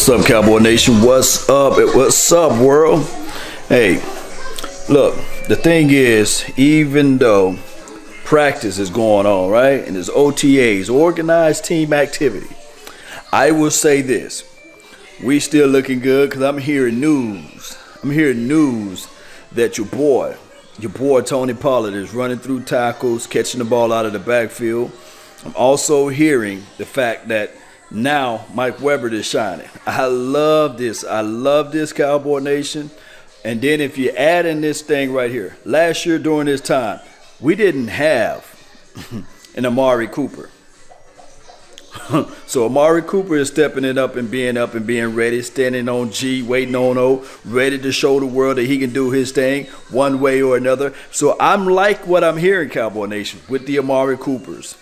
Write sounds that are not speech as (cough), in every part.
What's up, Cowboy Nation? What's up? What's up, world? Hey, look, the thing is, even though practice is going on, right? And there's OTAs, organized team activity. I will say this. We still looking good because I'm hearing news. I'm hearing news that your boy, your boy Tony Pollard is running through tackles, catching the ball out of the backfield. I'm also hearing the fact that now Mike Weber is shining. I love this. I love this Cowboy Nation. And then if you add in this thing right here, last year during this time, we didn't have (laughs) an Amari Cooper. (laughs) so Amari Cooper is stepping it up and being up and being ready, standing on G, waiting on O, ready to show the world that he can do his thing one way or another. So I'm like what I'm hearing, Cowboy Nation, with the Amari Coopers.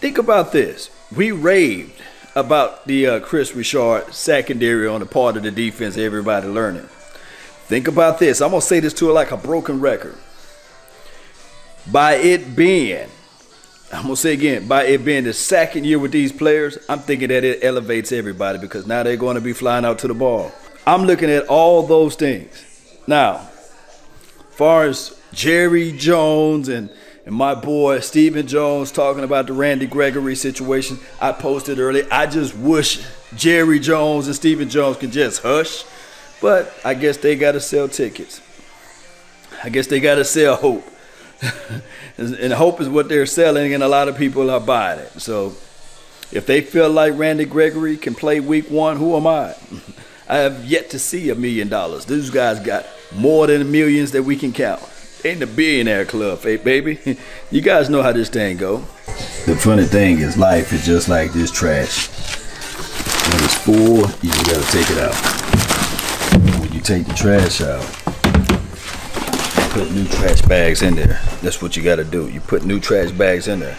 Think about this. We raved about the uh, Kris Richard secondary on the part of the defense, everybody learning. Think about this. I'm going to say this to it like a broken record by it being, I'm gonna say again, by it being the second year with these players, I'm thinking that it elevates everybody because now they're going to be flying out to the ball. I'm looking at all those things. Now, far as Jerry Jones and and my boy Stephen Jones talking about the Randy Gregory situation, I posted earlier. I just wish Jerry Jones and Stephen Jones could just hush, but I guess they got to sell tickets. I guess they got to sell hope. (laughs) and hope is what they're selling, and a lot of people are buying it. So if they feel like Randy Gregory can play week one, who am I? (laughs) I have yet to see a million dollars. These guys got more than millions that we can count. In the billionaire club, hey, baby. (laughs) You guys know how this thing go. The funny thing is, life is just like this trash. When it's full, you just gotta take it out. When you take the trash out, put new trash bags in there. That's what you got to do. You put new trash bags in there.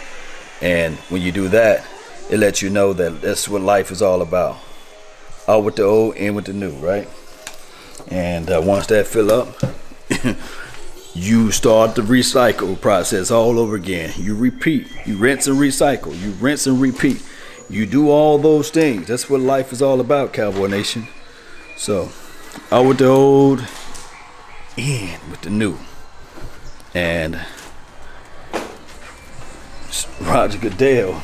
And when you do that, it lets you know that that's what life is all about. Out with the old, in with the new, right? And uh, once that fill up, (laughs) you start the recycle process all over again. You repeat. You rinse and recycle. You rinse and repeat. You do all those things. That's what life is all about, Cowboy Nation. So, out with the old, in with the new. And Roger Goodell,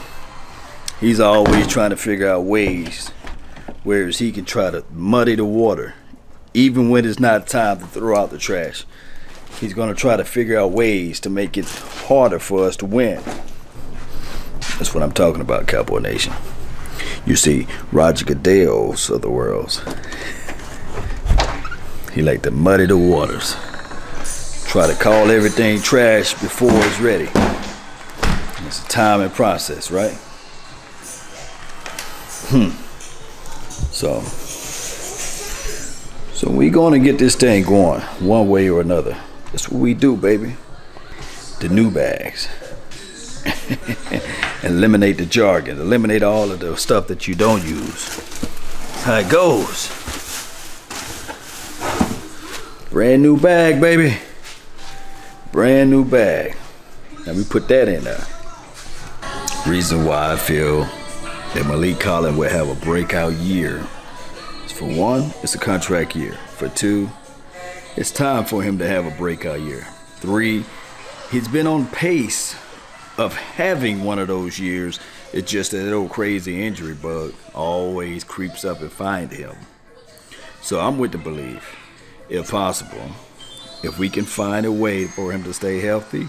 he's always trying to figure out ways whereas he can try to muddy the water, even when it's not time to throw out the trash. He's going to try to figure out ways to make it harder for us to win. That's what I'm talking about, Cowboy Nation. You see, Roger Goodell's of the worlds. He like to muddy the waters. Try to call everything trash before it's ready. It's a time and process, right? Hmm. So, so we gonna get this thing going one way or another. That's what we do, baby. The new bags. (laughs) eliminate the jargon. Eliminate all of the stuff that you don't use. How it goes. Brand new bag, baby. Brand new bag. Let me put that in there. Reason why I feel that Maliek Collins will have a breakout year is for one, it's a contract year. For two, it's time for him to have a breakout year. Three, he's been on pace of having one of those years. It's just that old crazy injury bug always creeps up and finds him. So I'm with the belief if possible. If we can find a way for him to stay healthy,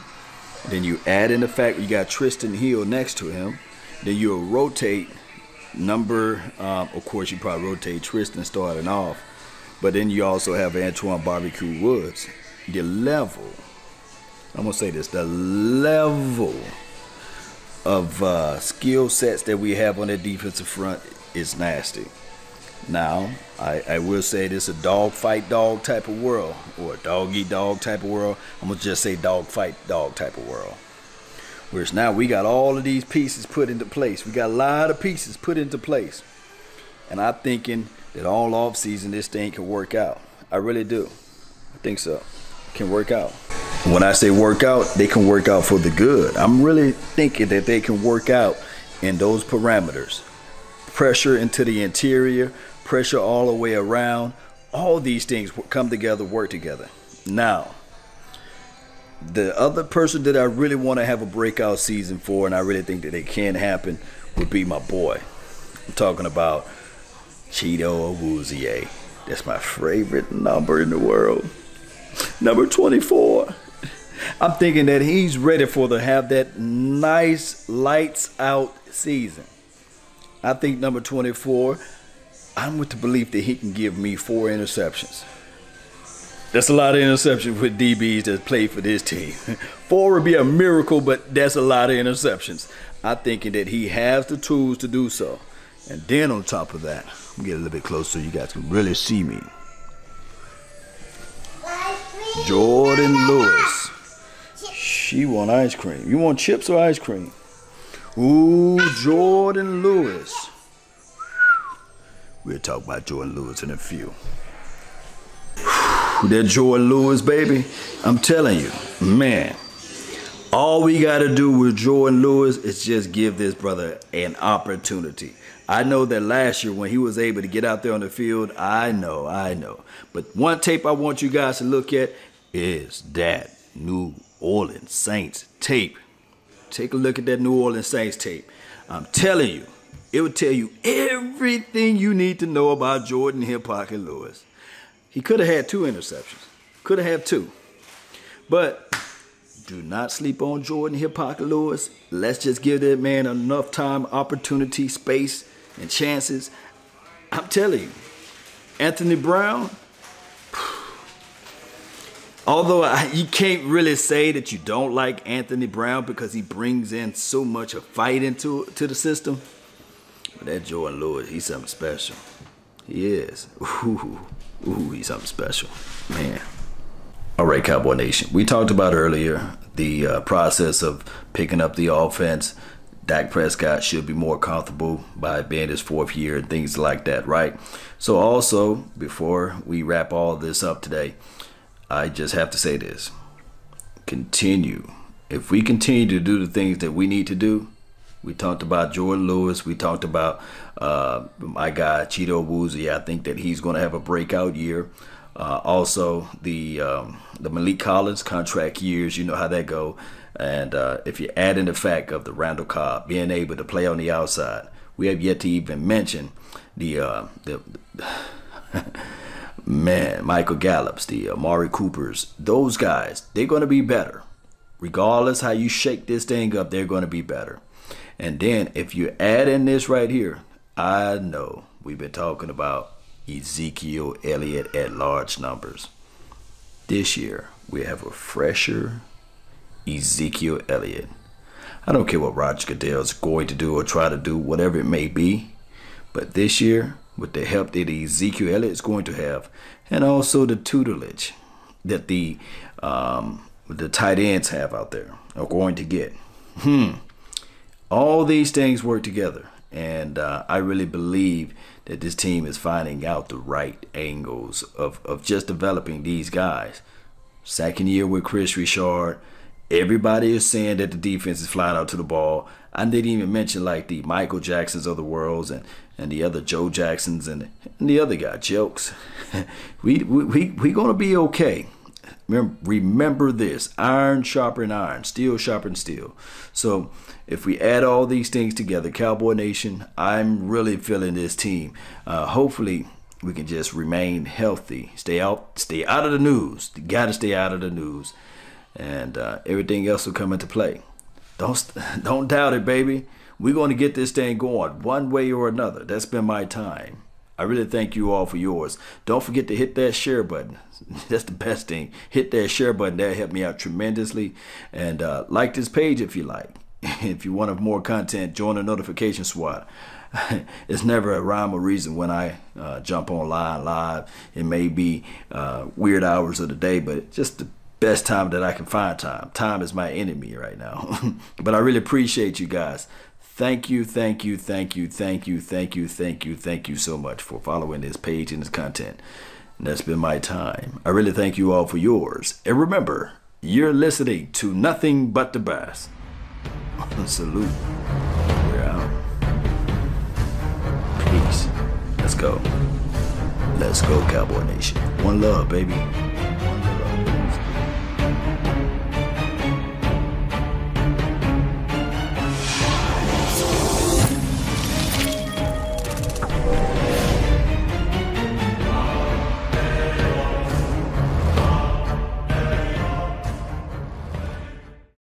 then you add in the fact you got Trysten Hill next to him, then you'll rotate number. Um, of course, you probably rotate Trysten starting off, but then you also have Antwaun Barbecue Woods. The level, I'm gonna say this, the level of uh, skill sets that we have on the defensive front is nasty. Now, I, I will say this a dog fight dog type of world, or a dog eat dog type of world. I'm gonna just say dog fight dog type of world. Whereas now we got all of these pieces put into place. We got a lot of pieces put into place. And I'm thinking that all off season this thing can work out. I really do. I think so. Can work out. When I say work out, they can work out for the good. I'm really thinking that they can work out in those parameters pressure into the interior, pressure all the way around. All these things come together, work together. Now, the other person that I really want to have a breakout season for, and I really think that it can happen, would be my boy. I'm talking about Chido Awuzie. That's my favorite number in the world. Number 24. I'm thinking that he's ready for to have that nice lights out season. I think number 24, I'm with the belief that he can give me four interceptions. That's a lot of interceptions with DBs that play for this team. (laughs) Four would be a miracle, but that's a lot of interceptions. I'm thinking that he has the tools to do so. And then on top of that, I'm get a little bit closer so you guys can really see me. Jourdan Lewis. She want ice cream. You want chips or ice cream? Ooh, Jourdan Lewis. We'll talk about Jourdan Lewis in a few. That Jourdan Lewis, baby, I'm telling you, man. All we got to do with Jourdan Lewis is just give this brother an opportunity. I know that last year when he was able to get out there on the field, I know, I know. But one tape I want you guys to look at is that New Orleans Saints tape. Take a look at that New Orleans Saints tape. I'm telling you, it will tell you everything you need to know about Jourdan Hip Pocket Lewis. He could have had two interceptions. Could have had two. But do not sleep on Jourdan Hip Pocket Lewis. Let's just give that man enough time, opportunity, space, and chances. I'm telling you, Anthony Brown, (sighs) although I, you can't really say that you don't like Anthony Brown because he brings in so much of fight into to the system, but that Jourdan Lewis, he's something special. He is. (laughs) Ooh. Ooh, he's something special, man. All right, Cowboy Nation. We talked about earlier the uh, process of picking up the offense. Dak Prescott should be more comfortable by being his fourth year and things like that, right? So, also, before we wrap all this up today, I just have to say this continue. If we continue to do the things that we need to do, we talked about Jourdan Lewis. We talked about uh, my guy Chido Awuzie. I think that he's going to have a breakout year. Uh, also, the um, the Maliek Collins contract years, you know how that go. And uh, if you add in the fact of the Randall Cobb being able to play on the outside, we have yet to even mention the uh, the (laughs) man Michael Gallup's, the Amari Coopers. Those guys, they're going to be better, regardless how you shake this thing up. They're going to be better. And then if you add in this right here, I know we've been talking about Ezekiel Elliott at large numbers. This year, we have a fresher Ezekiel Elliott. I don't care what Roger Goodell is going to do or try to do, whatever it may be. But this year, with the help that Ezekiel Elliott is going to have, and also the tutelage that the um, the tight ends have out there are going to get. Hmm all these things work together. And uh, I really believe that this team is finding out the right angles of, of just developing these guys. Second year with Kris Richard. Everybody is saying that the defense is flying out to the ball. I didn't even mention like the Michael Jacksons of the worlds and, and the other Joe Jacksons and, and the other guy, Jokes. (laughs) we we we we gonna be okay. Remember, this: iron sharpen iron, steel sharpen steel. So if we add all these things together, Cowboy Nation, I'm really feeling this team. Uh, hopefully, we can just remain healthy. Stay out, stay out of the news. You got to stay out of the news, and uh, everything else will come into play. Don't (laughs) don't doubt it, baby. We're going to get this thing going one way or another. That's been my time. I really thank you all for yours. Don't forget to hit that share button. (laughs) That's the best thing. Hit that share button. That helped me out tremendously. And uh, like this page if you like. (laughs) If you want more content, join the notification squad. (laughs) it's never a rhyme or reason when I uh, jump online live. It may be uh, weird hours of the day, but just the best time that I can find time. Time is my enemy right now. but I really appreciate you guys. Thank you, thank you, thank you, thank you, thank you, thank you, thank you so much for following this page and this content. And that's been my time. I really thank you all for yours. And remember, you're listening to nothing but the best. (laughs) Salute. We're out. Peace. Let's go. Let's go, Cowboy Nation. One love, baby.